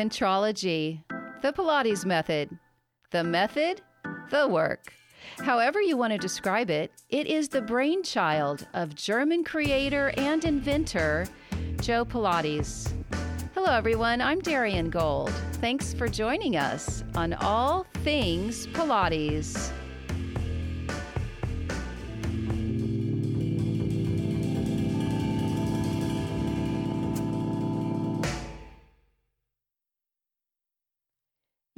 Contrology, the Pilates method. The method, the work. However, you want to describe it, it is the brainchild of German creator and inventor Joe Pilates. Hello, everyone. I'm Darian Gold. Thanks for joining us on All Things Pilates.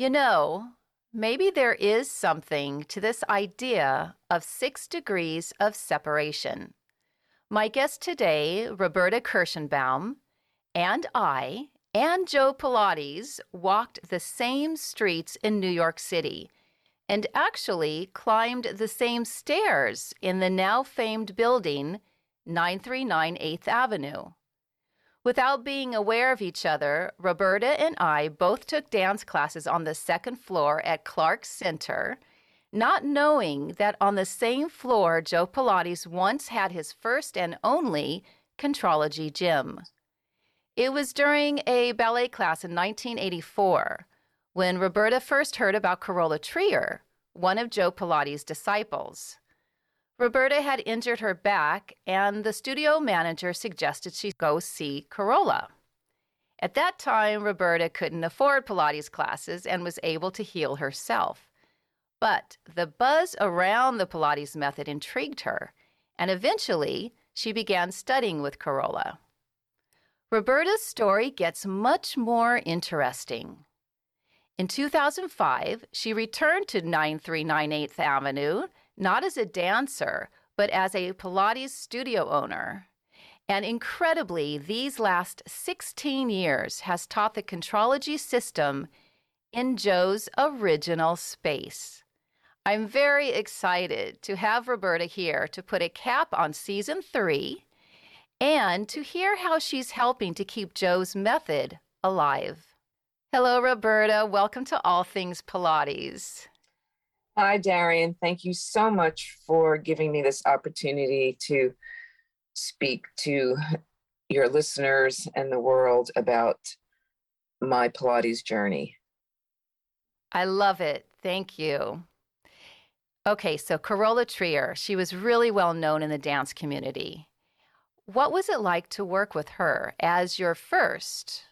You know, maybe there is something to this idea of six degrees of separation. My guest today, Roberta Kirschenbaum, and I, and Joe Pilates walked the same streets in New York City and actually climbed the same stairs in the now famed building 939 8th Avenue. Without being aware of each other, Roberta and I both took dance classes on the second floor at Clark Center, not knowing that on the same floor Joe Pilates once had his first and only Contrology gym. It was during a ballet class in 1984 when Roberta first heard about Carola Trier, one of Joe Pilates' disciples. Roberta had injured her back, and the studio manager suggested she go see Carola. At that time, Roberta couldn't afford Pilates classes and was able to heal herself. But the buzz around the Pilates method intrigued her, and eventually she began studying with Carola. Roberta's story gets much more interesting. In 2005, she returned to 9398th Avenue not as a dancer, but as a Pilates studio owner. And incredibly, these last 16 years has taught the Contrology system in Joe's original space. I'm very excited to have Roberta here to put a cap on season three and to hear how she's helping to keep Joe's method alive. Hello, Roberta. Welcome to All Things Pilates. Hi, Darian. Thank you so much for giving me this opportunity to speak to your listeners and the world about my Pilates journey. I love it. Thank you. Okay, so Carola Trier, she was really well known in the dance community. What was it like to work with her as your first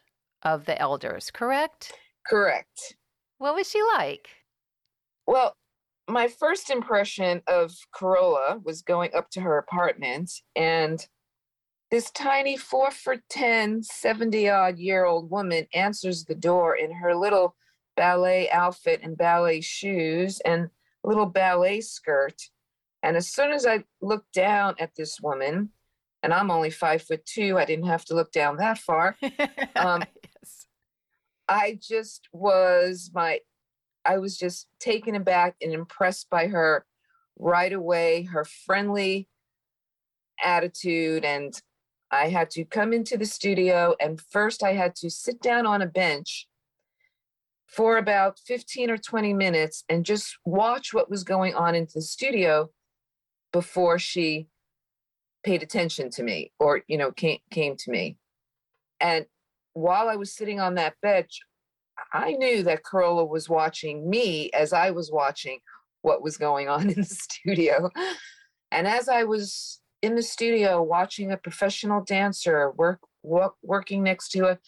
of the elders, correct? Correct. What was she like? Well, my first impression of Carola was going up to her apartment and this tiny four for 10, 70 odd year old woman answers the door in her little ballet outfit and ballet shoes and little ballet skirt. And as soon as I looked down at this woman, and I'm only five foot two, I didn't have to look down that far. Um, yes. I just was my I was just taken aback and impressed by her right away, her friendly attitude. And I had to come into the studio, and first I had to sit down on a bench for about 15 or 20 minutes and just watch what was going on in the studio before she paid attention to me or you know came, came to me and while i was sitting on that bench I knew that Carola was watching me as I was watching what was going on in the studio. And as I was in the studio watching a professional dancer work, work working next to a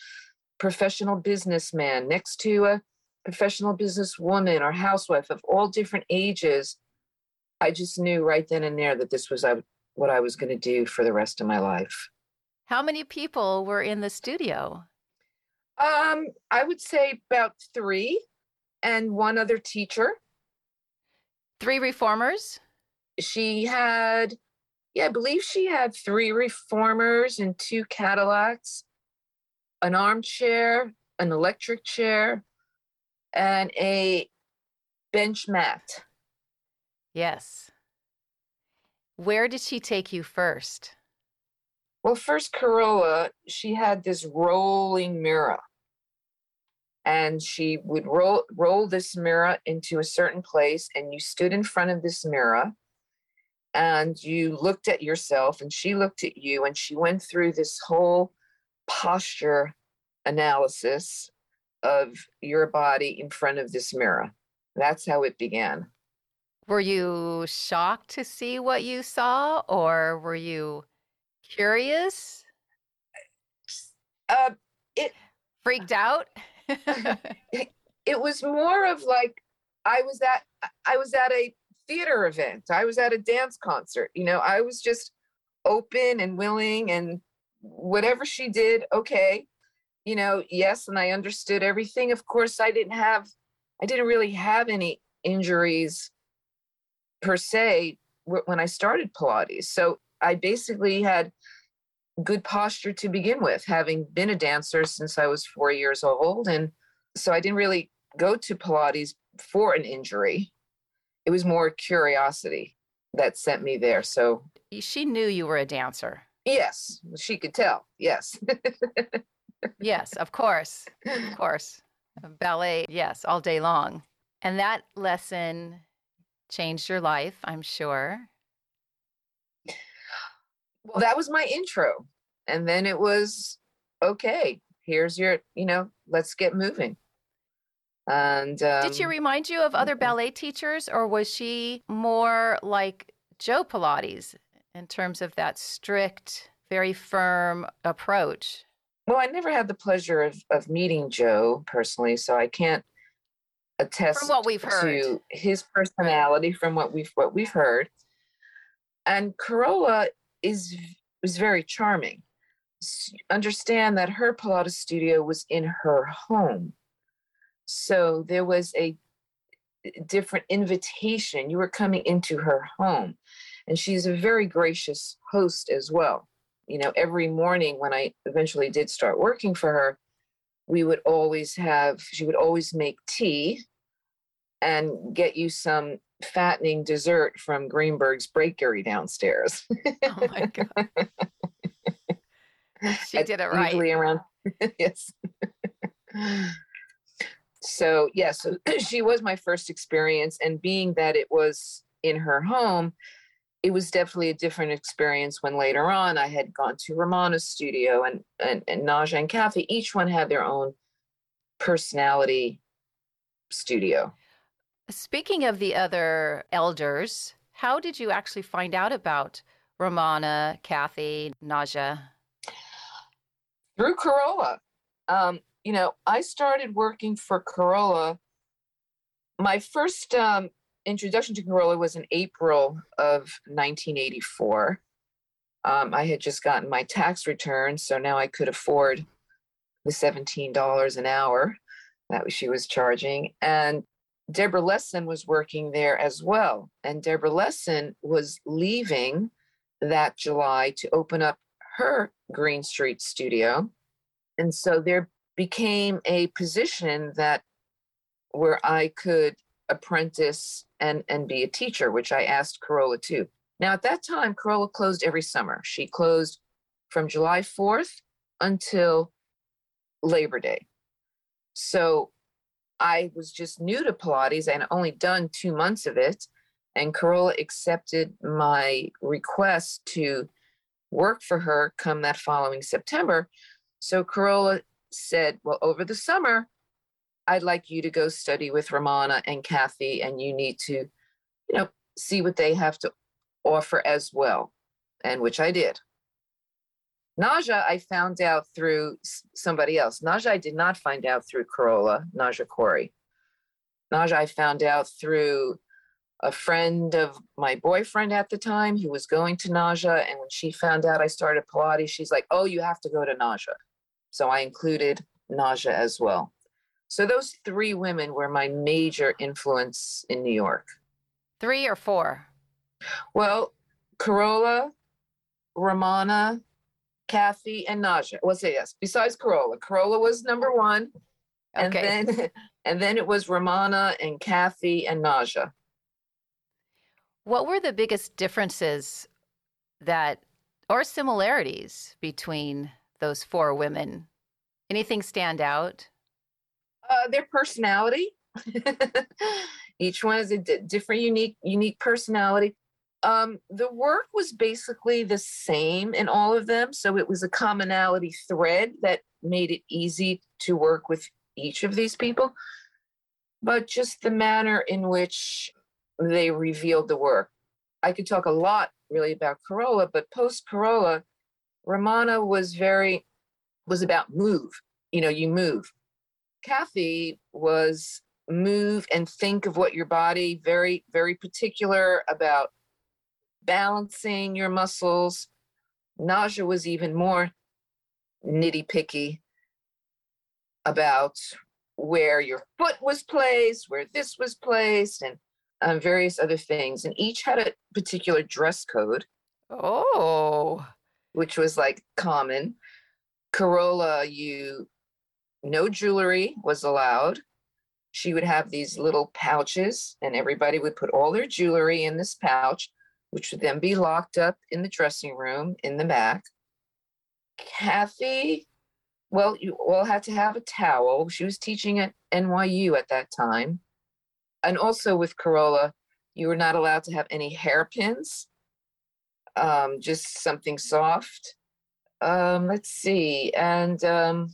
professional businessman, next to a professional businesswoman or housewife of all different ages, I just knew right then and there that this was what I was going to do for the rest of my life. How many people were in the studio? Um, I would say about three and one other teacher. Three reformers? She had, yeah, I believe she had three reformers and two Cadillacs, an armchair, an electric chair, and a bench mat. Yes. Where did she take you first? Well, first, Carola, she had this rolling mirror. And she would roll, roll this mirror into a certain place, and you stood in front of this mirror and you looked at yourself, and she looked at you, and she went through this whole posture analysis of your body in front of this mirror. That's how it began. Were you shocked to see what you saw, or were you curious? Uh, it freaked out. it was more of like I was at I was at a theater event. I was at a dance concert. You know, I was just open and willing and whatever she did, okay. You know, yes, and I understood everything. Of course, I didn't have I didn't really have any injuries per se when I started Pilates. So I basically had good posture to begin with, having been a dancer since I was four years old. And so I didn't really go to Pilates for an injury. It was more curiosity that sent me there. So she knew you were a dancer. Yes, she could tell. Yes. yes, of course. Of course. Ballet, yes, all day long. And that lesson changed your life, I'm sure. Well, that was my intro. And then it was okay, here's your, you know, let's get moving. And um, did she remind you of other ballet teachers, or was she more like Joe Pilates in terms of that strict, very firm approach? Well, I never had the pleasure of, of meeting Joe personally, so I can't attest from what we've heard to his personality from what we've what we've heard. And Carola is was very charming. Understand that her Pilates studio was in her home. So there was a different invitation. You were coming into her home. And she's a very gracious host as well. You know, every morning when I eventually did start working for her, we would always have, she would always make tea and get you some fattening dessert from Greenberg's Bakery downstairs. oh my God. she did it right. Usually around, yes. so, yes, yeah, so she was my first experience. And being that it was in her home, it was definitely a different experience when later on I had gone to Romana's studio and, and, and Naja and Kathy, each one had their own personality studio. Speaking of the other elders, how did you actually find out about Romana, Kathy, Naja? Through Carola. Um, you know, I started working for Carola. My first um, introduction to Carola was in April of 1984. Um, I had just gotten my tax return, so now I could afford the $17 an hour that she was charging. And Deborah Lessen was working there as well. And Deborah Lessen was leaving that July to open up her Green Street studio. And so there became a position that where I could apprentice and, and be a teacher, which I asked Carola to. Now, at that time, Carola closed every summer. She closed from July 4th until Labor Day. So I was just new to Pilates and only done two months of it. And Carola accepted my request to work for her come that following September. So Carola said, Well, over the summer, I'd like you to go study with Romana and Kathy, and you need to, you know, see what they have to offer as well. And which I did. Naja, I found out through somebody else. Naja, I did not find out through Carola, Naja Corey. Naja, I found out through a friend of my boyfriend at the time who was going to Naja. And when she found out I started Pilates, she's like, oh, you have to go to Naja. So I included Naja as well. So those three women were my major influence in New York. Three or four? Well, Carola, Romana, Kathy, and Naja. We'll say yes. Besides Carola, Carola was number one, and okay. then and then it was Romana and Kathy and Naja. What were the biggest differences that or similarities between those four women? Anything stand out? Uh, their personality. Each one is a d- different, unique, unique personality. Um, the work was basically the same in all of them. So it was a commonality thread that made it easy to work with each of these people, but just the manner in which they revealed the work. I could talk a lot really about Carola, but post Carola, Romana was very was about move. You know, you move. Kathy was move and think of what your body very very particular about balancing your muscles. Naja was even more nitty picky about where your foot was placed, where this was placed, and um, various other things. And each had a particular dress code. Oh. Which was like common. Carola, you, no jewelry was allowed. She would have these little pouches, and everybody would put all their jewelry in this pouch, which would then be locked up in the dressing room in the back. Kathy, well, you all had to have a towel. She was teaching at NYU at that time. And also with Carola, you were not allowed to have any hairpins, um, just something soft. Um, let's see. And um,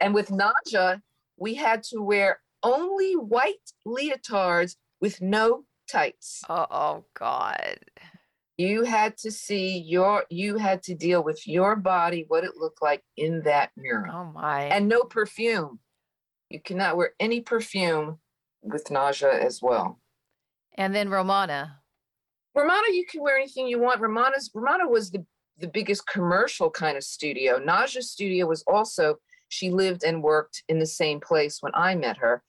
and with Naja, we had to wear only white leotards with no tights. Oh, oh God. You had to see your you had to deal with your body what it looked like in that mirror. Oh my. And no perfume. You cannot wear any perfume with Naja as well. And then romana. Romana you can wear anything you want. Romana's romana was the the biggest commercial kind of studio. Naja's studio was also she lived and worked in the same place when i met her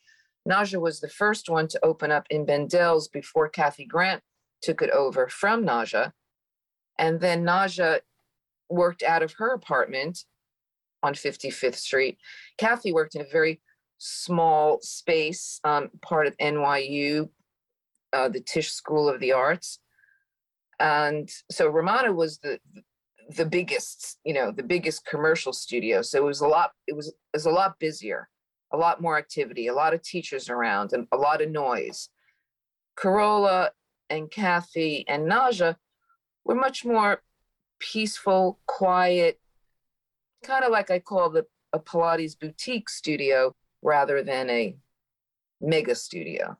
naja was the first one to open up in bendel's before kathy grant took it over from Naja. And then Naja worked out of her apartment on 55th Street. Kathy worked in a very small space, um, part of NYU, uh, the Tisch School of the Arts. And so Romana was the the biggest, you know, the biggest commercial studio. So it was a lot, it was, it was a lot busier, a lot more activity, a lot of teachers around, and a lot of noise. Carola and Kathy and Naja were much more peaceful, quiet, kind of like I call the a Pilates boutique studio rather than a mega studio.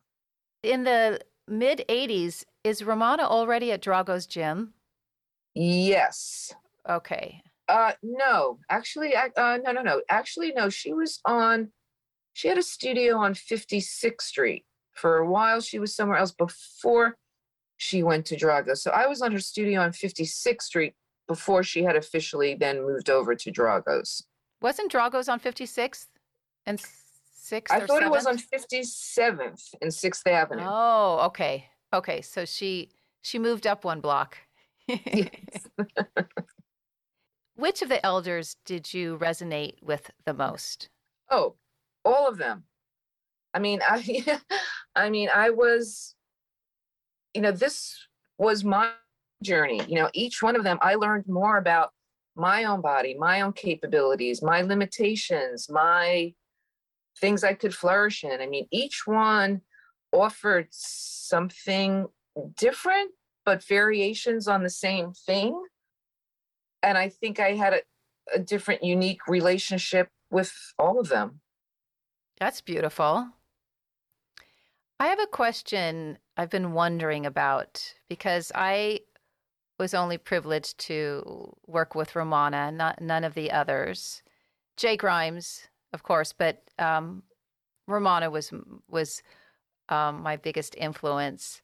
In the mid 80s, is Romana already at Drago's gym? Yes. Okay. Uh, no, actually, uh, no, no, no. Actually, no. She was on. She had a studio on 56th Street for a while. She was somewhere else before she went to Drago. So I was on her studio on 56th Street before she had officially then moved over to Drago's. Wasn't Drago's on 56th and 6th? I thought 7th? it was on 57th and 6th Avenue. Oh, okay. Okay. So she she moved up one block. Which of the elders did you resonate with the most? Oh, all of them. I mean, I I mean, I was you know, this was my journey. You know, each one of them, I learned more about my own body, my own capabilities, my limitations, my things I could flourish in. I mean, each one offered something different, but variations on the same thing. And I think I had a, a different, unique relationship with all of them. That's beautiful. I have a question I've been wondering about because I was only privileged to work with Romana, not none of the others. Jay Grimes, of course, but um, Romana was was um, my biggest influence.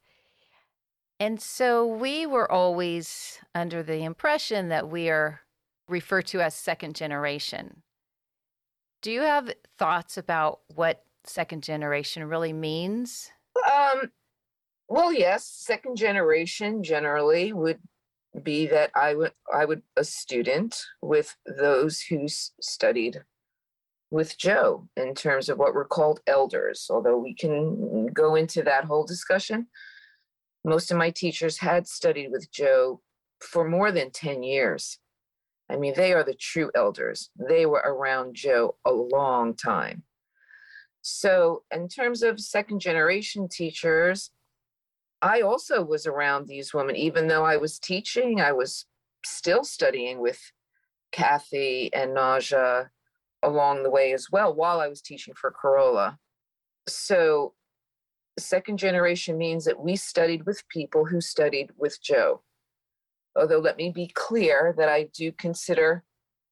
And so we were always under the impression that we are referred to as second generation. Do you have thoughts about what second generation really means? Um, well, yes, second generation generally would be that I would I would a student with those who studied with Joe in terms of what were called elders. Although we can go into that whole discussion, most of my teachers had studied with Joe for more than ten years. I mean, they are the true elders. They were around Joe a long time. So, in terms of second generation teachers, I also was around these women, even though I was teaching, I was still studying with Kathy and Naja along the way as well while I was teaching for Carola. So, second generation means that we studied with people who studied with Joe. Although, let me be clear that I do consider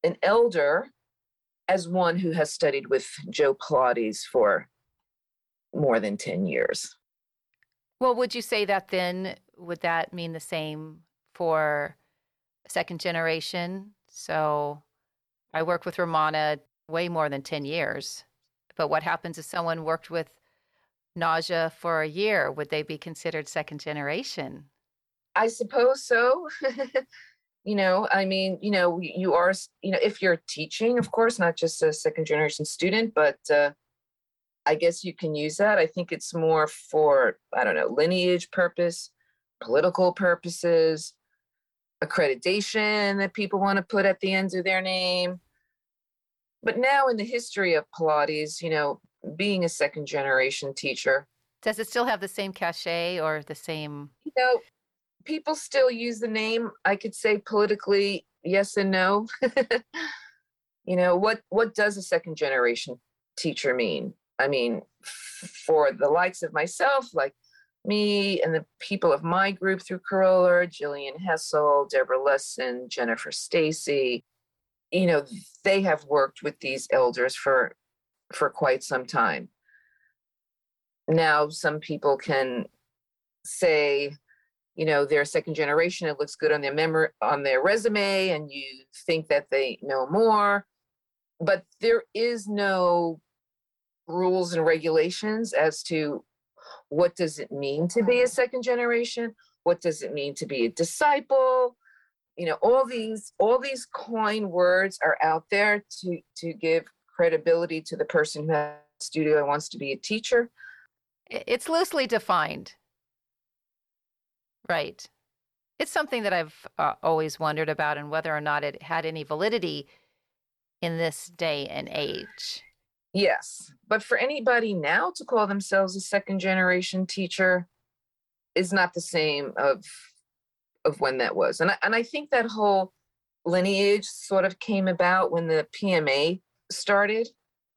an elder as one who has studied with Joe Pilates for more than 10 years. Well, would you say that then, would that mean the same for second generation? So I work with Romana way more than 10 years. But what happens if someone worked with Naja for a year? Would they be considered second generation? I suppose so. you know, I mean, you know, you are, you know, if you're teaching, of course, not just a second generation student, but uh, I guess you can use that. I think it's more for, I don't know, lineage purpose, political purposes, accreditation that people want to put at the end of their name. But now in the history of Pilates, you know, being a second generation teacher. Does it still have the same cachet or the same? You know, people still use the name. I could say politically yes and no. you know, what what does a second generation teacher mean? I mean, for the likes of myself, like me and the people of my group through Carola, Jillian Hessel, Deborah Lessen, Jennifer Stacy, you know, they have worked with these elders for for quite some time. Now, some people can say, you know, they're second generation. It looks good on their memory on their resume, and you think that they know more. But there is no rules and regulations as to what does it mean to be a second generation what does it mean to be a disciple you know all these all these coin words are out there to to give credibility to the person who has studio and wants to be a teacher it's loosely defined right it's something that i've uh, always wondered about and whether or not it had any validity in this day and age Yes. But for anybody now to call themselves a second generation teacher is not the same of of when that was. And I, and I think that whole lineage sort of came about when the PMA started.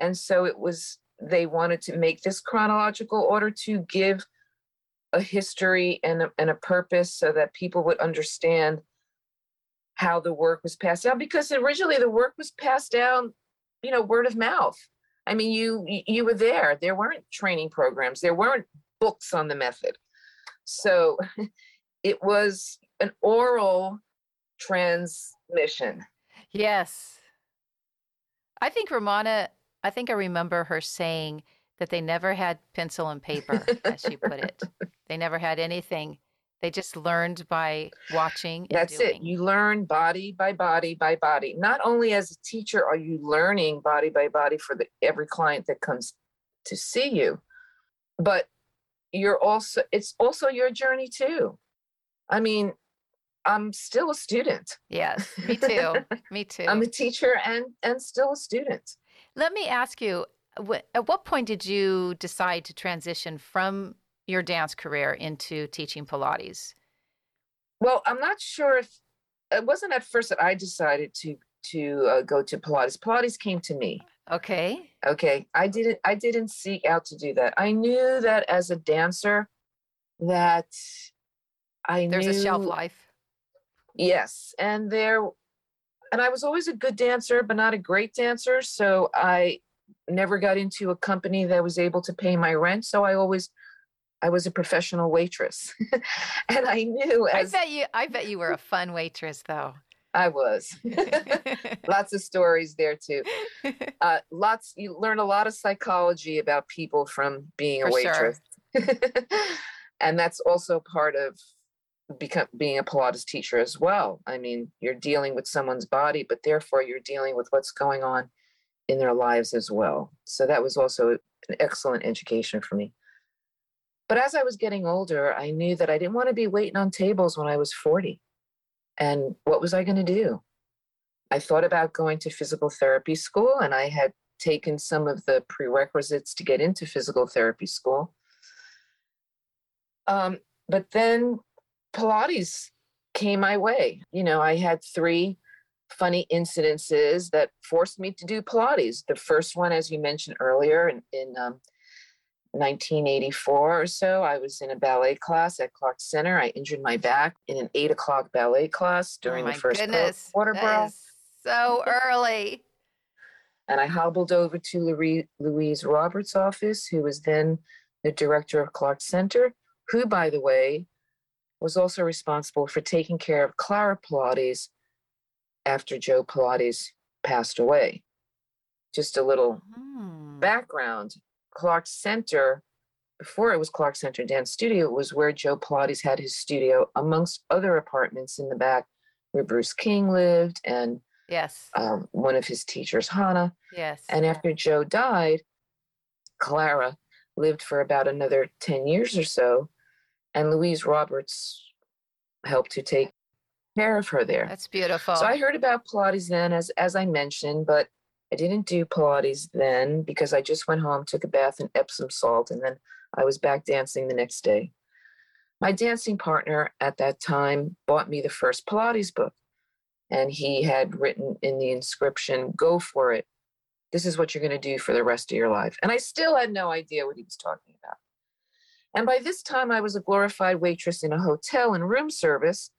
And so it was they wanted to make this chronological order to give a history and a, and a purpose so that people would understand how the work was passed down because originally the work was passed down you know word of mouth I mean, you you were there. There weren't training programs. There weren't books on the method. So it was an oral transmission. Yes. I think Romana, I think I remember her saying that they never had pencil and paper, as she put it. They never had anything. They just learned by watching. That's doing. it. You learn body by body by body. Not only as a teacher are you learning body by body for the, every client that comes to see you, but you're also it's also your journey too. I mean, I'm still a student. Yes, me too. me too. I'm a teacher and and still a student. Let me ask you, at what point did you decide to transition from your dance career into teaching Pilates? Well, I'm not sure if it wasn't at first that I decided to to uh, go to Pilates. Pilates came to me. Okay. Okay. I didn't I didn't seek out to do that. I knew that as a dancer that I There's knew, a shelf life. Yes, and there and I was always a good dancer but not a great dancer, so I never got into a company that was able to pay my rent, so I always I was a professional waitress, and I knew. As, I bet you. I bet you were a fun waitress, though. I was. lots of stories there too. Uh, lots. You learn a lot of psychology about people from being For a waitress, sure. and that's also part of become being a Pilates teacher as well. I mean, you're dealing with someone's body, but therefore you're dealing with what's going on in their lives as well. So that was also an excellent education for me. But as I was getting older, I knew that I didn't want to be waiting on tables when I was 40. And what was I going to do? I thought about going to physical therapy school, and I had taken some of the prerequisites to get into physical therapy school. Um, but then Pilates came my way. You know, I had three funny incidences that forced me to do Pilates. The first one, as you mentioned earlier, in, in um, 1984 or so, I was in a ballet class at Clark Center. I injured my back in an eight o'clock ballet class during oh the first goodness. quarter so early. And I hobbled over to Louise Roberts' office, who was then the director of Clark Center, who, by the way, was also responsible for taking care of Clara Pilates after Joe Pilates passed away. Just a little Hmm. background Clark Center, before it was Clark Center Dance Studio, was where Joe Pilates had his studio, amongst other apartments in the back where Bruce King lived and Yes. um, one of his teachers, Hannah. Yes. And after Joe died, Clara lived for about another 10 years or so, and Louise Roberts helped to take care of her there. That's beautiful. So I heard about Pilates then, as as I mentioned, but I didn't do Pilates then because I just went home, took a bath in Epsom salt, and then I was back dancing the next day. My dancing partner at that time bought me the first Pilates book, and he had written in the inscription, "Go for it. This is what you're going to do for the rest of your life." And I still had no idea what he was talking about. And by this time, I was a glorified waitress in a hotel and room service.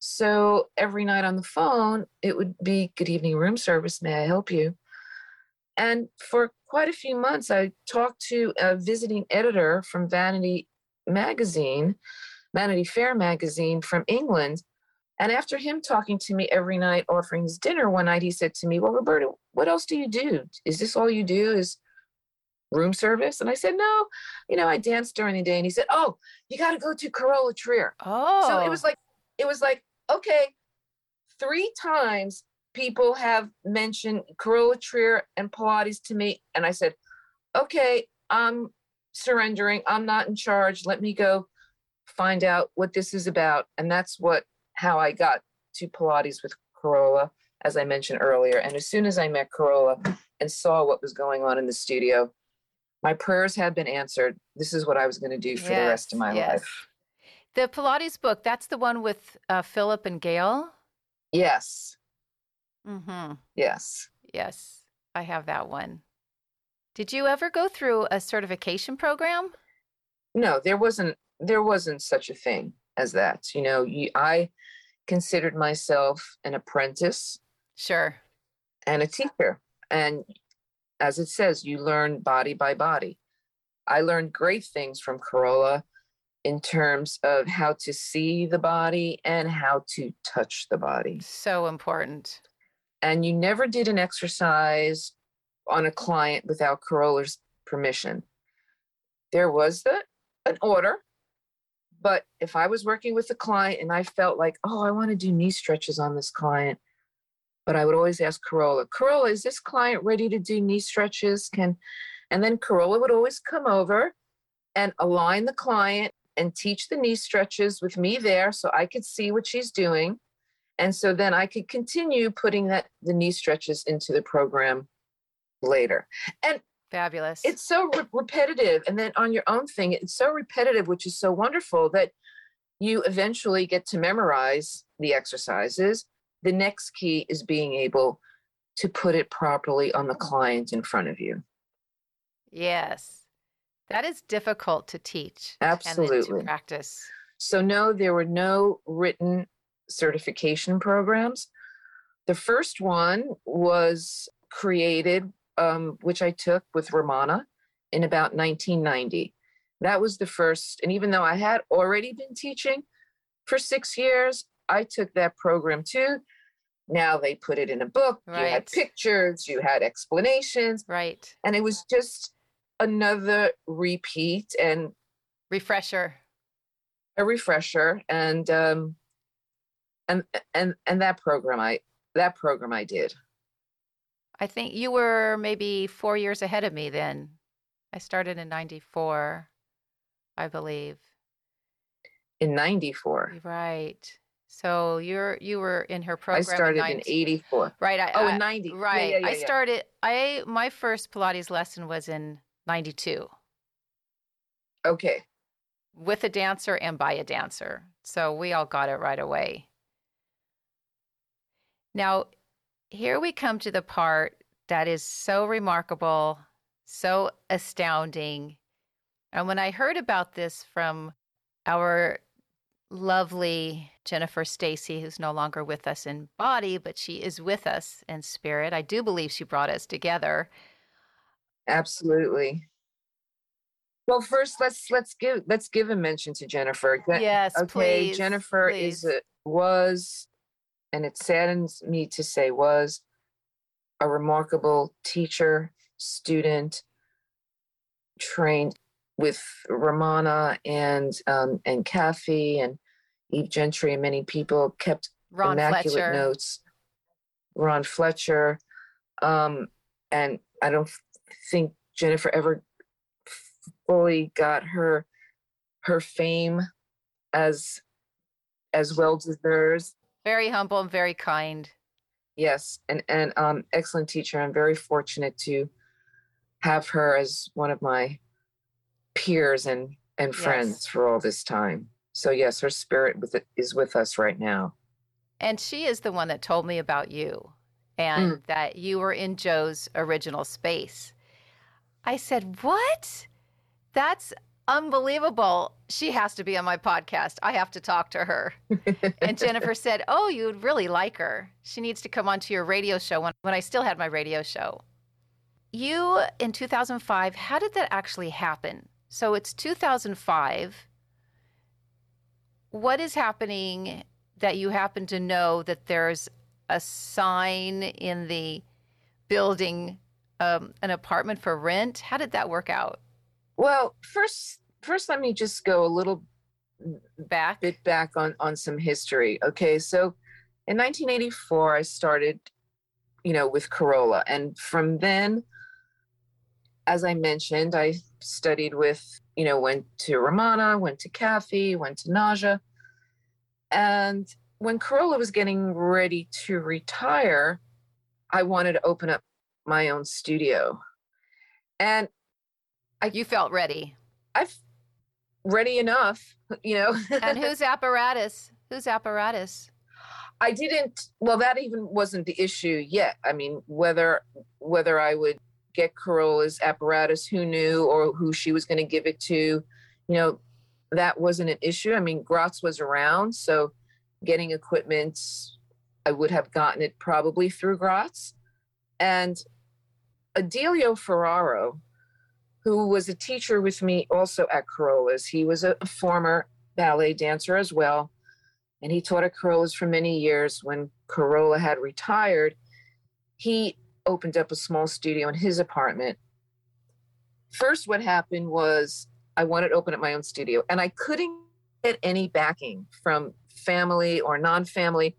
So every night on the phone, it would be good evening, room service. May I help you? And for quite a few months, I talked to a visiting editor from Vanity Magazine, Vanity Fair magazine from England. And after him talking to me every night, offering his dinner one night, he said to me, Well, Roberta, what else do you do? Is this all you do? Is room service? And I said, No, you know, I dance during the day. And he said, Oh, you got to go to Carola Trier. oh. So it was oh. like, it was like, okay, three times people have mentioned Carola Trier and Pilates to me. And I said, okay, I'm surrendering. I'm not in charge. Let me go find out what this is about. And that's what, how I got to Pilates with Carola, as I mentioned earlier. And as soon as I met Carola and saw what was going on in the studio, my prayers had been answered. This is what I was going to do for the rest of my yes. life. The Pilates book, that's the one with uh, Philip and Gail. Yes. Mm-hmm. Yes. Yes, I have that one. Did you ever go through a certification program? no there wasn't there wasn't such a thing as that you know you, i considered myself an apprentice Sure. and a teacher and as it says you learn body by body i learned great things from carola in terms of how to see the body and how to touch the body So important. and you never did an exercise on a client without Carola's permission. There was the an order, but if I was working with a client and I felt like, oh, I want to do knee stretches on this client, but I would always ask Carola, Carola, is this client ready to do knee stretches? Can and then Carola would always come over and align the client and teach the knee stretches with me there so I could see what she's doing. And so then I could continue putting that the knee stretches into the program later. And Fabulous. it's so re- repetitive. And then on your own thing, it's so repetitive, which is so wonderful that you eventually get to memorize the exercises. The next key is being able to put it properly on the client in front of you. yes. That is difficult to teach and Absolutely. to practice. So, no, there were no written certification programs. The first one was created, um, which I took with Romana in about 1990. That was the first. And even though I had already been teaching for six years, I took that program too. Now they put it in a book. Right. You had pictures, you had explanations, Right. and it was just another repeat and Refresher. a refresher and um and and and that program i that program i did I think you were maybe four years ahead of me then. I started in 94, I believe. in 94 Right. So you're you were in her program. i started in 90 84 Right. I, oh in 90 Yeah, Right. yeah, yeah, I yeah. started I my first Pilates lesson was in 92 okay with a dancer and by a dancer. So we all got it right away. Now, here we come to the part that is so remarkable, so astounding. And when I heard about this from our lovely Jennifer Stacy, who's no longer with us in body, but she is with us in spirit, I do believe she brought us together. Absolutely. Well, first let's let's give let's give a mention to Jennifer. Yes, okay. please, Jennifer please. is a, was, and it saddens me to say was, a remarkable teacher, student, trained with Romana and um, and Kathy and Eve Gentry and many people kept Ron immaculate Fletcher. notes. Ron Fletcher, um, and I don't think Jennifer ever fully got her her fame as as well deserves. Very humble and very kind. Yes, and and um, excellent teacher. I'm very fortunate to have her as one of my peers and and friends Yes. for all this time. So yes, her spirit with it is with us right now. And she is the one that told me about you and that you were in Joe's original space. I said, What? That's unbelievable. She has to be on my podcast. I have to talk to her. and Jennifer said, Oh, you'd really like her. She needs to come onto your radio show when, when I still had my radio show. You in 2005, how did that actually happen? So it's 2005. What is happening that you happen to know that there's a sign in the building, um, an apartment for rent? How did that work out? Well, first first let me just go a little Back? bit back on on some history. Okay, so in 1984 I started, you know, with Carola, and from then, as I mentioned, I studied with, you know, went to Romana, went to Kathy, went to Naja, and when Carola was getting ready to retire, I wanted to open up my own studio, and uh, You felt ready. I've ready enough, you know. And whose apparatus? Whose apparatus? I didn't. Well, that even wasn't the issue yet. I mean, whether whether I would get Carola's apparatus, who knew, or who she was going to give it to, you know, that wasn't an issue. I mean, Gratz was around, so getting equipment, I would have gotten it probably through Gratz, and Adelio Ferraro, who was a teacher with me also at Carola's. He was a former ballet dancer as well and he taught at Carola's for many years. When Carola had retired, he opened up a small studio in his apartment. First, what happened was I wanted to open up my own studio, and I couldn't get any backing from family or non-family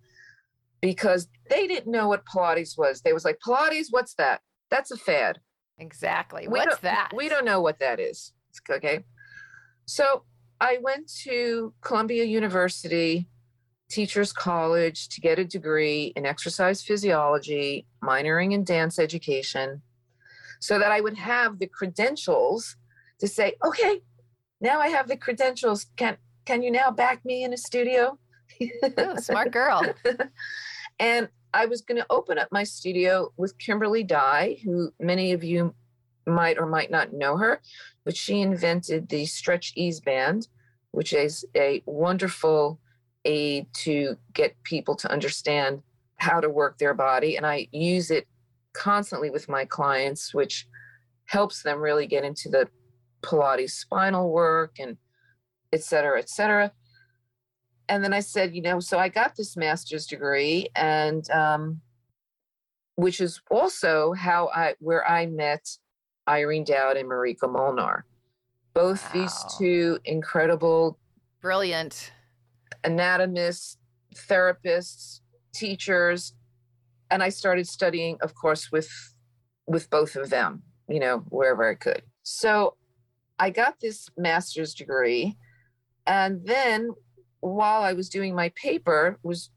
because they didn't know what Pilates was. They was like, Pilates, what's that? That's a fad. Exactly. We What's that? We don't know what that is. Okay. So I went to Columbia University Teachers College to get a degree in exercise physiology, minoring in dance education, so that I would have the credentials to say, okay, now I have the credentials. Can can you now back me in a studio? Oh, smart girl. and I was going to open up my studio with Kimberly Dye, who many of you might or might not know her, but she invented the Stretch Ease Band, which is a wonderful aid to get people to understand how to work their body. And I use it constantly with my clients, which helps them really get into the Pilates spinal work and et cetera, et cetera and then I said, you know, so I got this master's degree, and um, which is also how I where I met Irene Dowd and Marika Molnar. Both these two incredible Brilliant. anatomists, therapists, teachers, and I started studying, of course, with with both of them, you know, wherever I could. So I got this master's degree, and then while I was doing my paper, was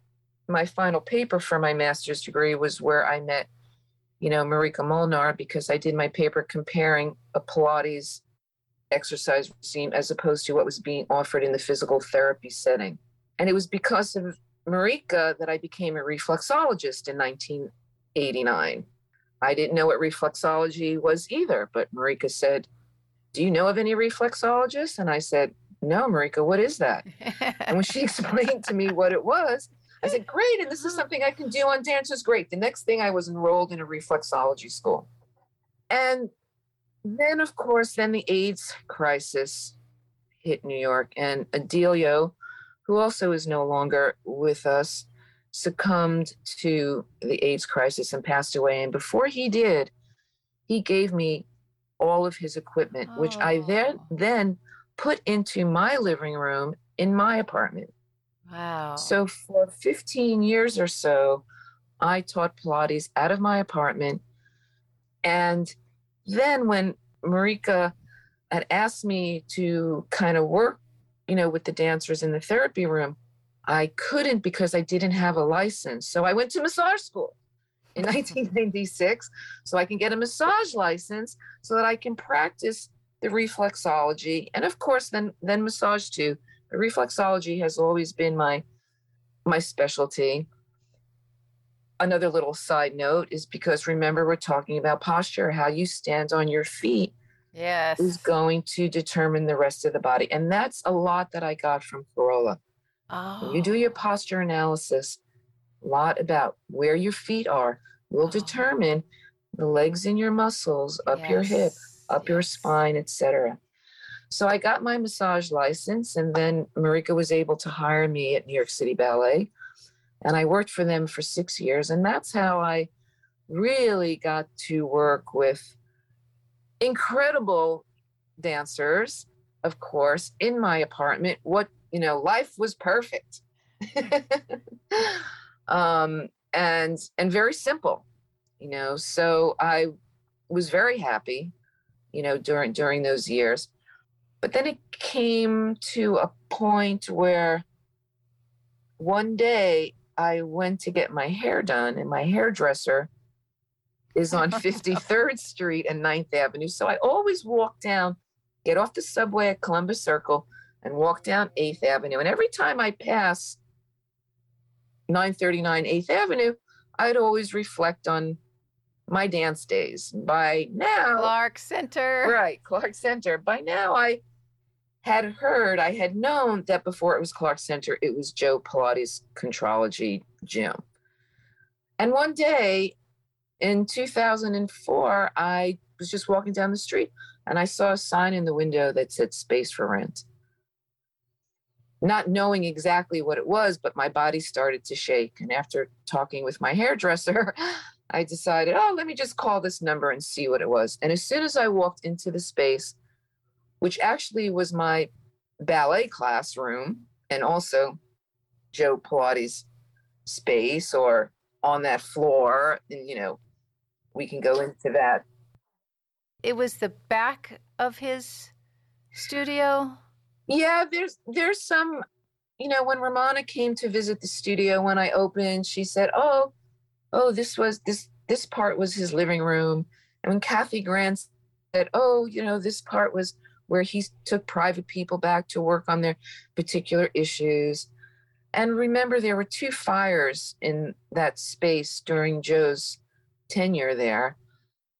my final paper for my master's degree was where I met, you know, Marika Molnar because I did my paper comparing a Pilates exercise regime as opposed to what was being offered in the physical therapy setting. And it was because of Marika that I became a reflexologist in 1989. I didn't know what reflexology was either, but Marika said, Do you know of any reflexologists? And I said, No, Marika, what is that? and when she explained to me what it was, I said, Great, and this is something I can do on Dancers Great. The next thing I was enrolled in a reflexology school. And then, of course, then the AIDS crisis hit New York, and Adelio, who also is no longer with us, succumbed to the AIDS crisis and passed away. And before he did, he gave me all of his equipment, oh. which I then oh. then put into my living room in my apartment. Wow. So for 15 years or so, I taught Pilates out of my apartment. And then when Marika had asked me to kind of work, you know, with the dancers in the therapy room, I couldn't because I didn't have a license. So I went to massage school in 1996 so I can get a massage license so that I can practice the reflexology and of course then then massage too. The reflexology has always been my my specialty. Another little side note is because remember we're talking about posture, how you stand on your feet yes. is going to determine the rest of the body. And that's a lot that I got from Carola. Oh. When you do your oh. posture analysis, a lot about where your feet are will oh. determine the legs in your muscles, up yes. your hip, up your spine, etc. So I got my massage license, and then Marika was able to hire me at New York City Ballet. And I worked for them for six years. And that's how I really got to work with incredible dancers, of course, in my apartment. What you know, life was perfect. um, and and very simple, you know. So I was very happy, you know, during during those years. But then it came to a point where one day I went to get my hair done, and my hairdresser is on 53rd Street and 9th Avenue. So I always walk down, get off the subway at Columbus Circle, and walk down 8th Avenue. And every time I pass 939 8th Avenue, I'd always reflect on my dance days. By now, Clark Center. Right, Clark Center. By now, I had heard, I had known that before it was Clark Center, it was Joe Pilates Contrology Gym. And one day in 2004, I was just walking down the street and I saw a sign in the window that said space for rent not knowing exactly what it was, but my body started to shake. And after talking with my hairdresser, I decided, oh, let me just call this number and see what it was. And as soon as I walked into the space, which actually was my ballet classroom and also Joe Pilates space or on that floor, and you know, we can go into that. It was the back of his studio yeah, there's there's some, you know, when Romana came to visit the studio when I opened, she said, "Oh, oh, this was this this part was his living room." And when Kathy Grant said, "Oh, you know, this part was where he took private people back to work on their particular issues." And remember, there were two fires in that space during Joe's tenure there.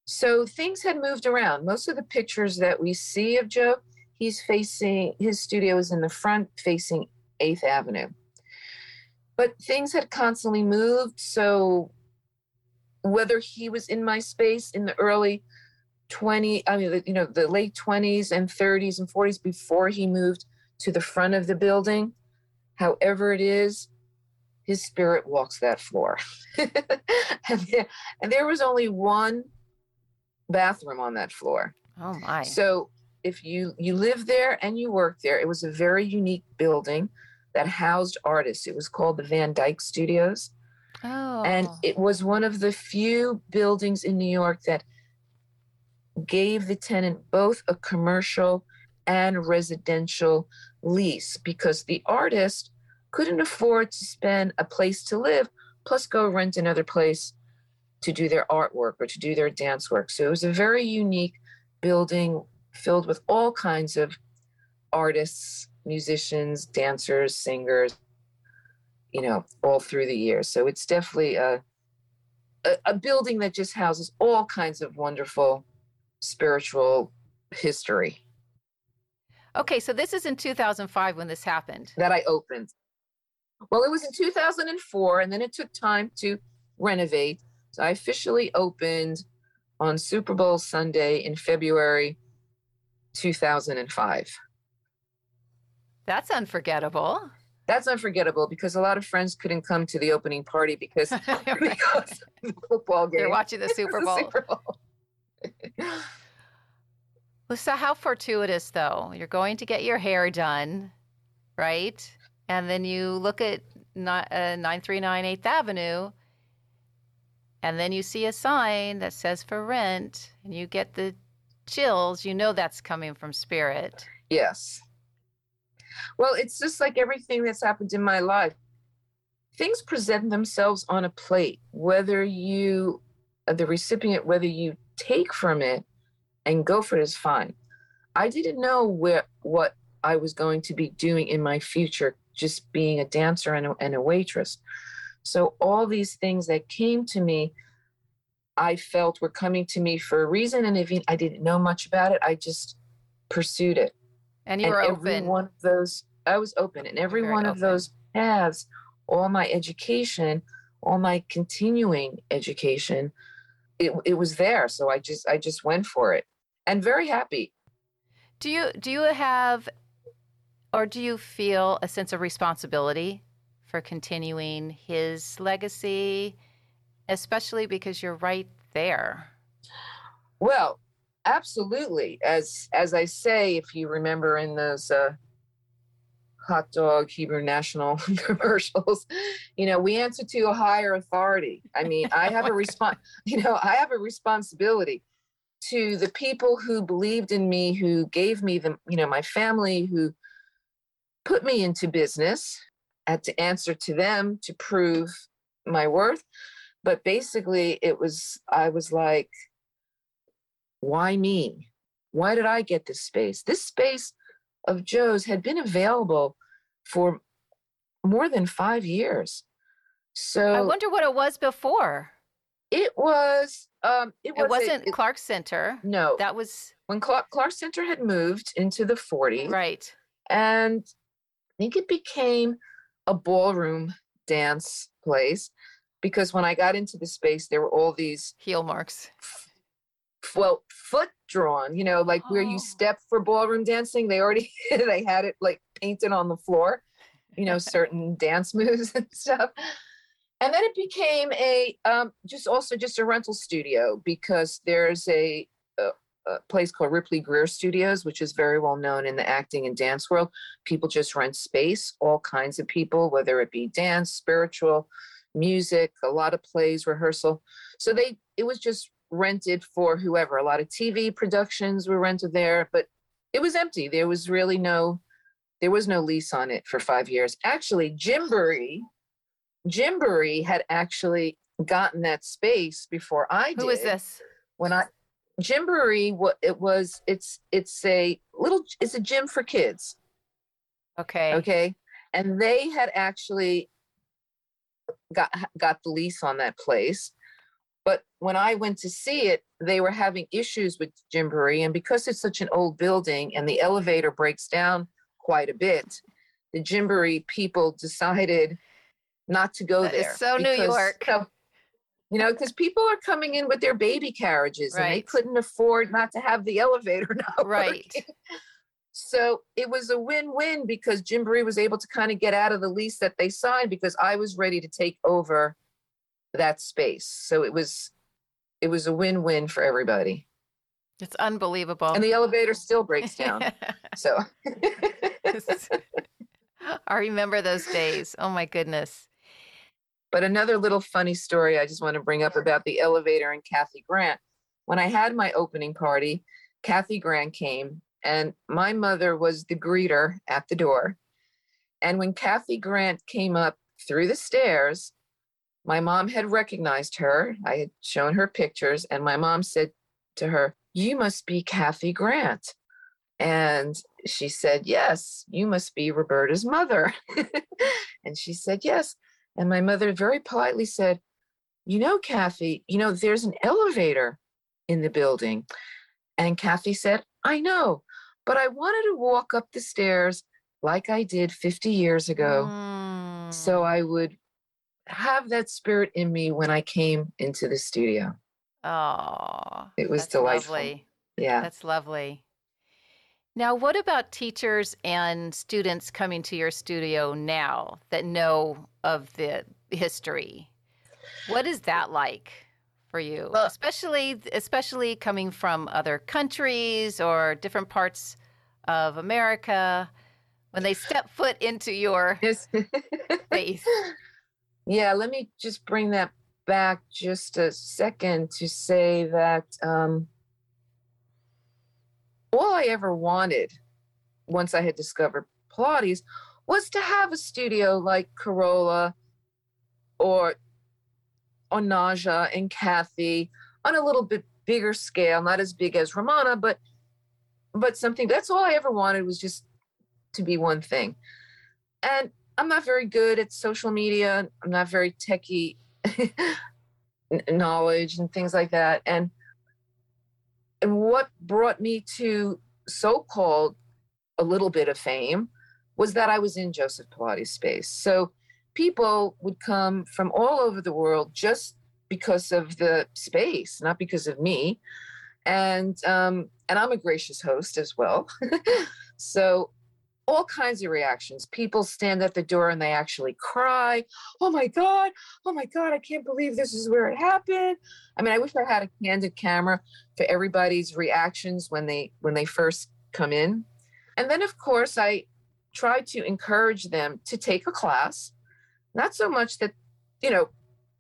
So things had moved around. Most of the pictures that we see of Joe he's facing his studio is in the front facing 8th Avenue. But things had constantly moved. So whether he was in my space in the early 20, I mean, you know, the late 20s and 30s and 40s before he moved to the front of the building, however it is, his spirit walks that floor. and, there, and there was only one bathroom on that floor. Oh my. So if you you live there and you work there, it was a very unique building that housed artists. It was called the Van Dyck Studios. Oh. And it was one of the few buildings in New York that gave the tenant both a commercial and residential lease because the artist couldn't afford to spend a place to live plus go rent another place to do their artwork or to do their dance work. So it was a very unique building filled with all kinds of artists, musicians, dancers, singers, you know, all through the years. So it's definitely a a, a building that just houses all kinds of wonderful spiritual history Okay, so this is in 2005 when this happened. that I opened. Well, it was in 2004, and then it took time to renovate. So I officially opened on Super Bowl Sunday in February 2005. That's unforgettable. That's unforgettable because a lot of friends couldn't come to the opening party because, Right. because of the football game. They're watching the Super the Bowl. Super Bowl. So how fortuitous though. You're going to get your hair done, right? And then you look at ni- uh, 939 8th Avenue and then you see a sign that says for rent and you get the chills. You know that's coming from spirit. Yes. Well, it's just like everything that's happened in my life. Things present themselves on a plate, whether you, uh, the recipient, whether you take from it and go for it is fine. I didn't know where what I was going to be doing in my future, just being a dancer and a, and a waitress. So all these things that came to me, I felt were coming to me for a reason, and if I didn't know much about it, I just pursued it And you and were open. one of those i was open and every Very one of those paths all my education all my continuing education it, it was there so i just i just went for it and very happy Do you do you have or do you feel a sense of responsibility for continuing his legacy, especially because you're right there? well absolutely. As as i say if you remember in those uh hot dog hebrew national commercials you know we answer to a higher authority. I mean i have a response you know i have a responsibility to the people who believed in me who gave me the you know my family who put me into business I had to answer to them to prove my worth. But basically it was i was like why me why did i get this space this space of joe's had been available for more than five years so I wonder what it was before. it was um it, was it wasn't it- Clark Center. no That was when clark, clark center had moved into the 40s right. and i think it became a ballroom dance place because when i got into the space there were all these Heel marks. Well foot drawn you know like where Oh. you step for ballroom dancing they already they had it like painted on the floor you know certain dance moves and stuff. And then it became a um, just also just a rental studio because there's a, a, a place called Ripley Grier studios which is very well known in the acting and dance world. People just rent space all kinds of people whether it be dance spiritual music a lot of plays rehearsal. So they it was just rented for whoever. A lot of tv productions were rented there but it was empty. There was really no there was no lease on it for five years. Actually Gymboree Gymboree had actually gotten that space before i did Who is this? when i Gymboree what it was it's it's a little it's a gym for kids. Okay. okay? And they had actually got got the lease on that place but when i went to see it they were having issues with Gymboree, and because it's such an old building and the elevator breaks down quite a bit the Gymboree people decided not to go That there so New York. so- you know because people are coming in with their baby carriages and they couldn't afford not to have the elevator not Right. working. So it was a win-win because Gymboree was able to kind of get out of the lease that they signed because I was ready to take over that space. So it was it was a win-win for everybody. It's unbelievable. And the elevator still breaks down. So I remember those days. Oh my goodness. But another little funny story I just want to bring up about the elevator and Kathy Grant. When I had my opening party, Kathy Grant came, and my mother was the greeter at the door. And when Kathy Grant came up through the stairs, my mom had recognized her. I had shown her pictures, and my mom said to her, You must be Kathy Grant. And she said, Yes, you must be Roberta's mother. and she said, Yes. And my mother very politely said, you know, Kathy, you know, there's an elevator in the building. And Kathy said, I know, but I wanted to walk up the stairs like I did 50 years ago. Mm. So I would have that spirit in me when I came into the studio. Oh, it was delightful. Lovely. Yeah. That's lovely. Now, what about teachers and students coming to your studio now that know of the history? What is that like for you, well, especially especially coming from other countries or different parts of America when they step foot into your space? Yeah, let me just bring that back just a second to say that um, all I ever wanted once I had discovered Pilates was to have a studio like Carola or on Naja and Kathy on a little bit bigger scale, not as big as Romana, but but something that's all I ever wanted was just to be one thing. And I'm not very good at social media. I'm not very techie knowledge and things like that. And and what brought me to so-called a little bit of fame was that I was in Joseph Pilates space. So people would come from all over the world just because of the space, not because of me. And um, and I'm a gracious host as well. so all kinds of reactions. People stand at the door and they actually cry. Oh my God, oh my God, I can't believe this is where it happened. I mean, I wish I had a candid camera for everybody's reactions when they when they first come in. And then of course I try to encourage them to take a class. Not so much that, you know,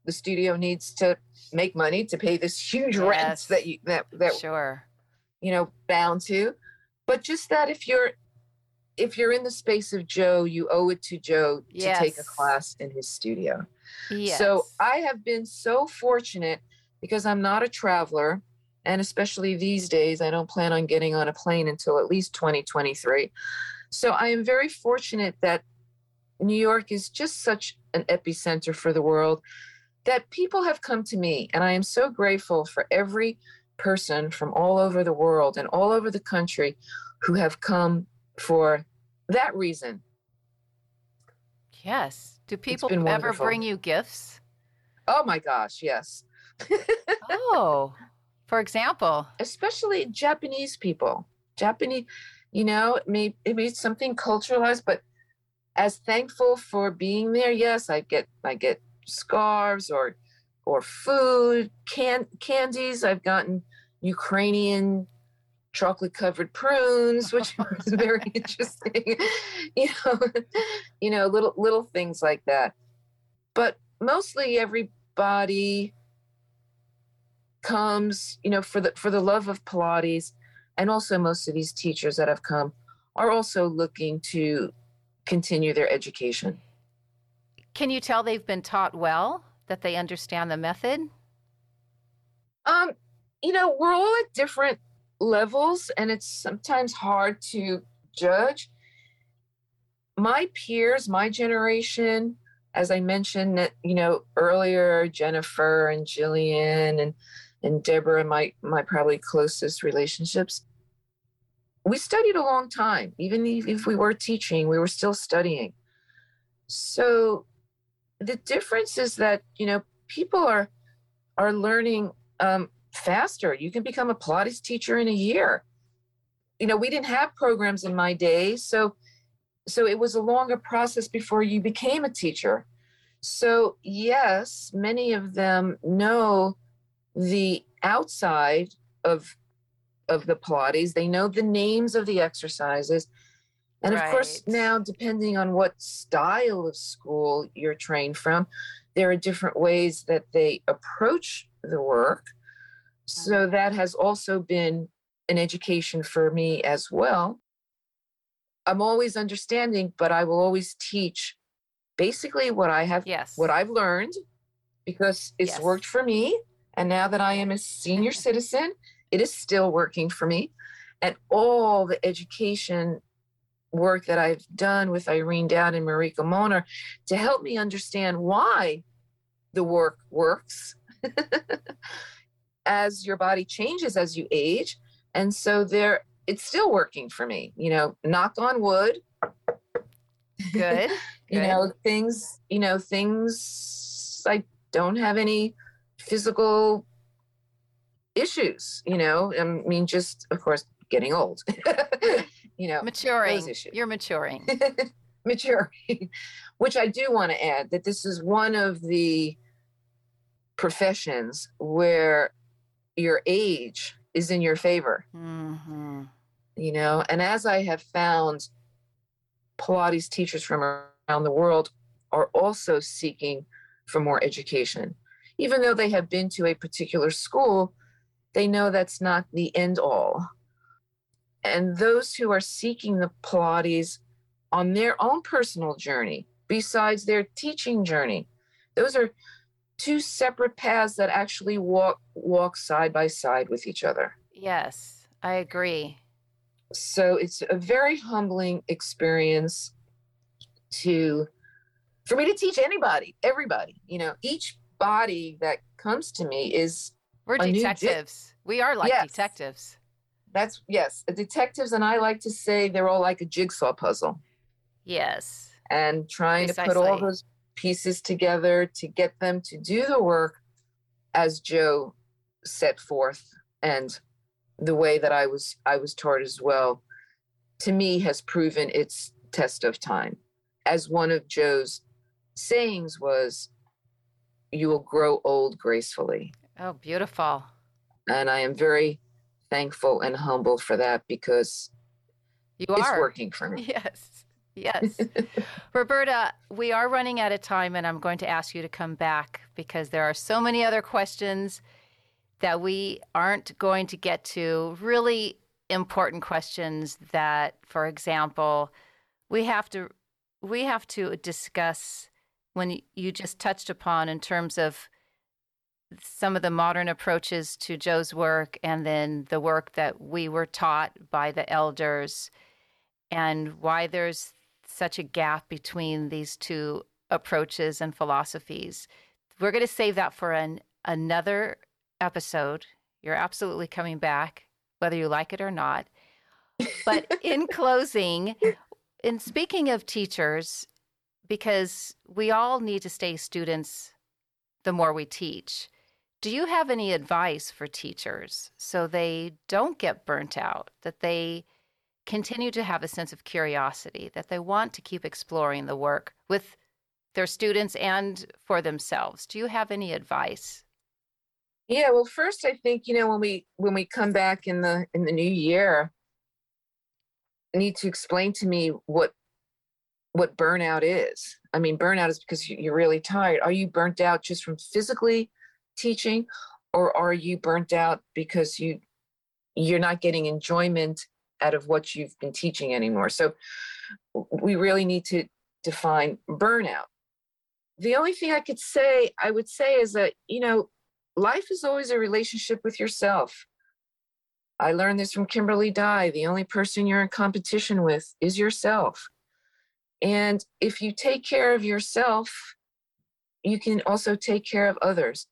the studio needs to make money to pay this huge yes. rent that you that that sure you know bound to but just that if you're if you're in the space of Joe, you owe it to Joe to yes. take a class in his studio. Yes. So I have been so fortunate because I'm not a traveler. And especially these days, I don't plan on getting on a plane until at least 2023. So I am very fortunate that New York is just such an epicenter for the world that people have come to me. And I am so grateful for every person from all over the world and all over the country who have come for that reason. Yes. Do people ever wonderful. bring you gifts? Oh my gosh, yes. oh, for example, especially Japanese people. Japanese, you know, it may it may something culturalized, but as thankful for being there, yes, I get I get scarves or or food, can candies. I've gotten Ukrainian chocolate covered prunes, which was very interesting. you know, you know, little little things like that. But mostly everybody comes, you know, for the for the love of Pilates, and also most of these teachers that have come are also looking to continue their education. Can you tell they've been taught well, that they understand the method? Um, you know, we're all at different levels and it's sometimes hard to judge. My peers, my generation, as I mentioned, that you know, earlier, Jennifer and Jillian and and Deborah, my my probably closest relationships. We studied a long time. Even if we were teaching, we were still studying. So the difference is that you know people are are learning um, faster. You can become a Pilates teacher in a year. You know, we didn't have programs in my day, so so it was a longer process before you became a teacher. So yes, many of them know the outside of of the Pilates. They know the names of the exercises. And right. of course, now depending on what style of school you're trained from, there are different ways that they approach the work. So that has also been an education for me as well. I'm always understanding, but I will always teach basically what I have, yes. what I've learned, because it's yes. worked for me. And now that I am a senior citizen, it is still working for me. And all the education work that I've done with Irene Dowd and Marika Molnar to help me understand why the work works as your body changes as you age. And so there it's still working for me, you know, knock on wood. Good. you Good. know, things, you know, things I don't have any physical issues, you know. I mean, just of course getting old. you know, Maturing. You're maturing. maturing, which I do want to add that this is one of the professions where your age is in your favor, hmm you know. And as I have found, Pilates teachers from around the world are also seeking for more education. Even though they have been to a particular school, they know that's not the end all. And those who are seeking the Pilates on their own personal journey, besides their teaching journey, those are two separate paths that actually walk walk side by side with each other. Yes, I agree. So it's a very humbling experience to for me to teach anybody, everybody, you know, each body that comes to me is We're new di- detectives. we are like Yes. detectives. that's yes, detectives and I like to say they're all like a jigsaw puzzle Yes. and trying to put all those pieces together to get them to do the work as Joe set forth and the way that I was I was taught as well to me has proven its test of time. As one of Joe's sayings was you will grow old gracefully. Oh, beautiful. And I am very thankful and humble for that because You it's are. working for me. Yes. Yes. Roberta, we are running out of time, and I'm going to ask you to come back because there are so many other questions that we aren't going to get to. Really important questions that, for example, we have to we have to discuss when you just touched upon in terms of some of the modern approaches to Joe's work and then the work that we were taught by the elders and why there's such a gap between these two approaches and philosophies. We're going to save that for an, another episode. You're absolutely coming back, whether you like it or not. But in closing, in speaking of teachers, because we all need to stay students the more we teach, do you have any advice for teachers so they don't get burnt out, that they continue to have a sense of curiosity, that they want to keep exploring the work with their students and for themselves? Do you have any advice? Yeah, well, first I think you know when we when we come back in the in the new year, need to explain to me what what burnout is. I mean, burnout is because you're really tired. Are you burnt out just from physically teaching, or are you burnt out because you you're not getting enjoyment out of what you've been teaching anymore? So we really need to define burnout. The only thing I could say, I would say, is that you know life is always a relationship with yourself. I learned this from Kimberly Dye. The only person you're in competition with is yourself. And if you take care of yourself, you can also take care of others.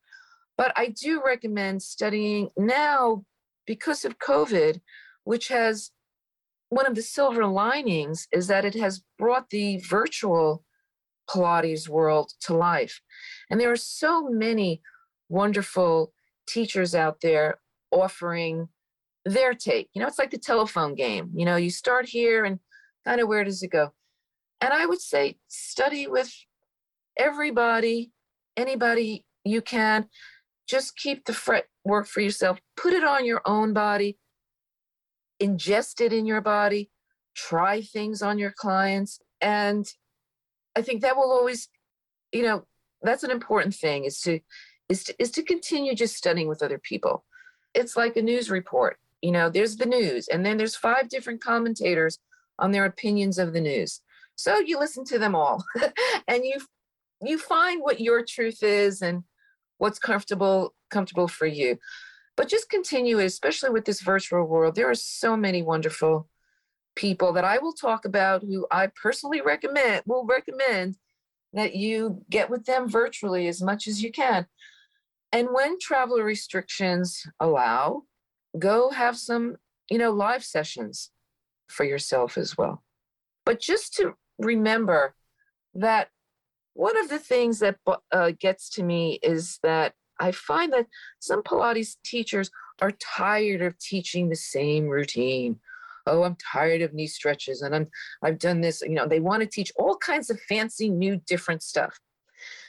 But I do recommend studying now because of COVID, which has one of the silver linings is that it has brought the virtual Pilates world to life. And there are so many wonderful teachers out there offering their take. You know, it's like the telephone game. You know, you start here and kind of where does it go? And I would say study with everybody, anybody you can. Just keep the fret work for yourself. Put it on your own body. Ingest it in your body. Try things on your clients. And I think that will always, you know, that's an important thing is to is to, is to continue just studying with other people. It's like a news report. You know, there's the news, and then there's five different commentators on their opinions of the news. So you listen to them all, and you you find what your truth is and what's comfortable comfortable for you. But just continue, especially with this virtual world. There are so many wonderful people that I will talk about who I personally recommend will recommend that you get with them virtually as much as you can. And when travel restrictions allow, go have some, you know, live sessions for yourself as well. But just to remember that one of the things that uh, gets to me is that I find that some Pilates teachers are tired of teaching the same routine. Oh, I'm tired of knee stretches and I'm I've done this, you know, they want to teach all kinds of fancy new different stuff.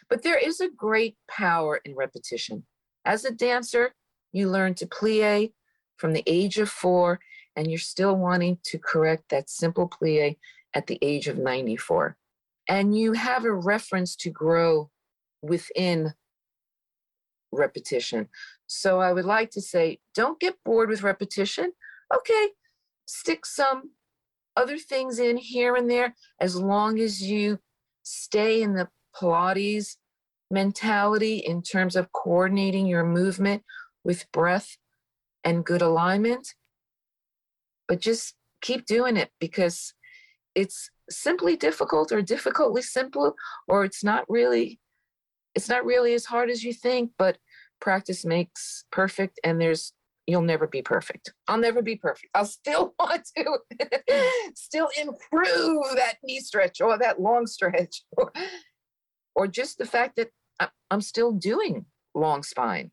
But there is a great power in repetition. As a dancer, you learn to plie from the age of 4 and you're still wanting to correct that simple plie at the age of 94. And you have a reference to grow within repetition. So I would like to say don't get bored with repetition. Okay, stick some other things in here and there as long as you stay in the Pilates mentality in terms of coordinating your movement with breath and good alignment. But just keep doing it because it's simply difficult or difficultly simple or it's not really it's not really as hard as you think but practice makes perfect and there's you'll never be perfect. I'll never be perfect. I'll still want to still improve that knee stretch or that long stretch or, or just the fact that i'm still doing long spine.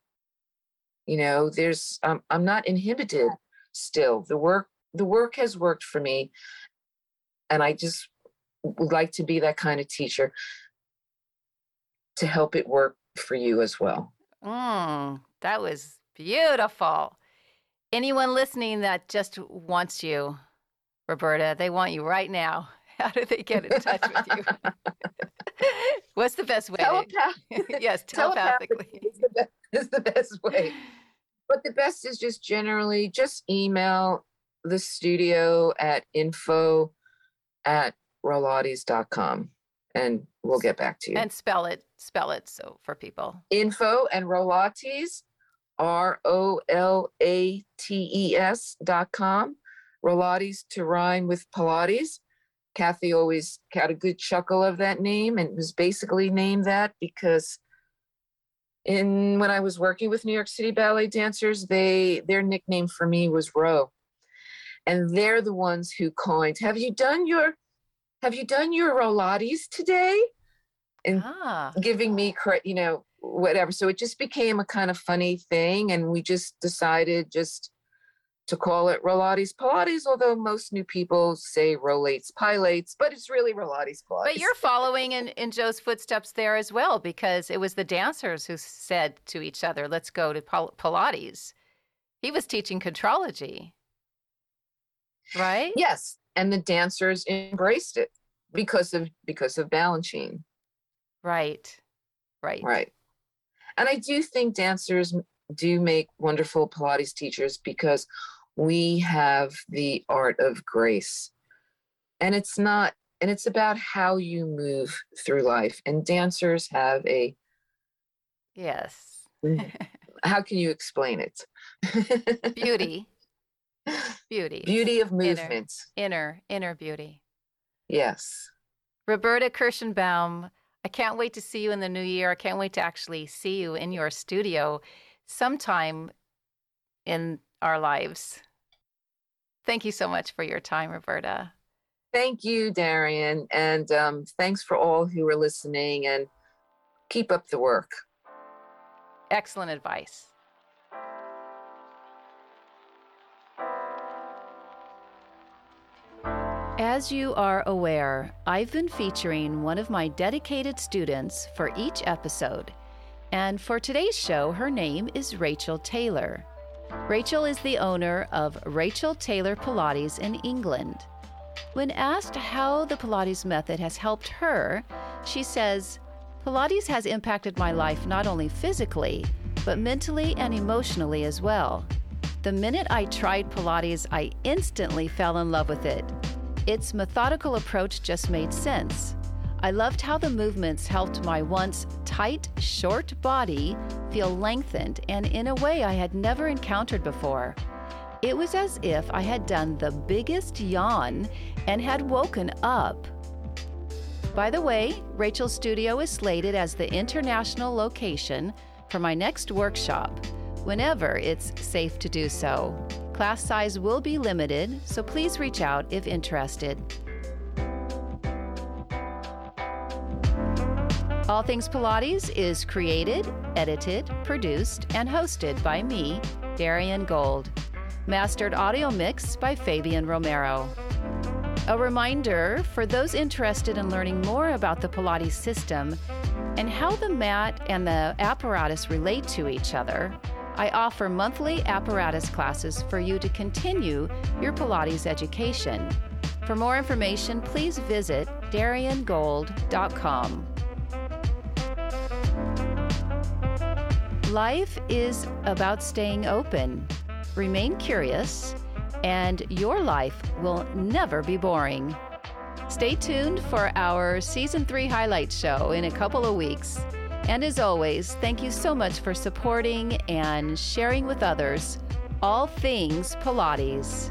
You know there's um, i'm not inhibited still. The work the work has worked for me. And i just would like to be that kind of teacher to help it work for you as well Mm, that was beautiful. Anyone listening that just wants you, Roberta, they want you right now. How do they get in touch with you? What's the best way? Telepath- yes, telepathically. Is the, best, is the best way. But the best is just generally just email the studio at info at rolates.com and we'll get back to you. And spell it, spell it so for people. Info and Rolates, R O L A T E S dot com. Rolates to rhyme with Pilates. Kathy always had a good chuckle of that name and was basically named that because in when I was working with New York City ballet dancers, they their nickname for me was Ro. And they're the ones who coined, have you done your have you done your Rolates today? And ah. giving me, you know, whatever. So it just became a kind of funny thing. And we just decided just to call it Rolates Pilates, although most new people say Rolates Pilates, but it's really Rolates Pilates. But you're following in, in Joe's footsteps there as well, because it was the dancers who said to each other, let's go to Pilates. He was teaching contrology, right? Yes and the dancers embraced it because of because of Balanchine. Right. Right. Right. And I do think dancers do make wonderful Pilates teachers because we have the art of grace. And it's not and it's about how you move through life and dancers have a Yes. Mm, how can you explain it? Beauty beauty. Beauty of movements. Inner, inner, inner beauty. Yes. Roberta Kirschenbaum, I can't wait to see you in the new year. I can't wait to actually see you in your studio sometime in our lives. Thank you so much for your time, Roberta. Thank you, Darian. And um, thanks for all who are listening and keep up the work. Excellent advice. As you are aware, I've been featuring one of my dedicated students for each episode. And for today's show, her name is Rachel Taylor. Rachel is the owner of Rachel Taylor Pilates in England. When asked how the Pilates method has helped her, she says, Pilates has impacted my life not only physically, but mentally and emotionally as well. The minute I tried Pilates, I instantly fell in love with it. Its methodical approach just made sense. I loved how the movements helped my once tight, short body feel lengthened and in a way I had never encountered before. It was as if I had done the biggest yawn and had woken up. By the way, Rachel's studio is slated as the international location for my next workshop, whenever it's safe to do so. Class size will be limited, so please reach out if interested. All Things Pilates is created, edited, produced, and hosted by me, Darian Gold. Mastered audio mix by Fabian Romero. A reminder for those interested in learning more about the Pilates system and how the mat and the apparatus relate to each other, I offer monthly apparatus classes for you to continue your Pilates education. For more information, please visit dariangold.com. Life is about staying open. Remain curious, and your life will never be boring. Stay tuned for our season three highlight show in a couple of weeks. And as always, thank you so much for supporting and sharing with others all things Pilates.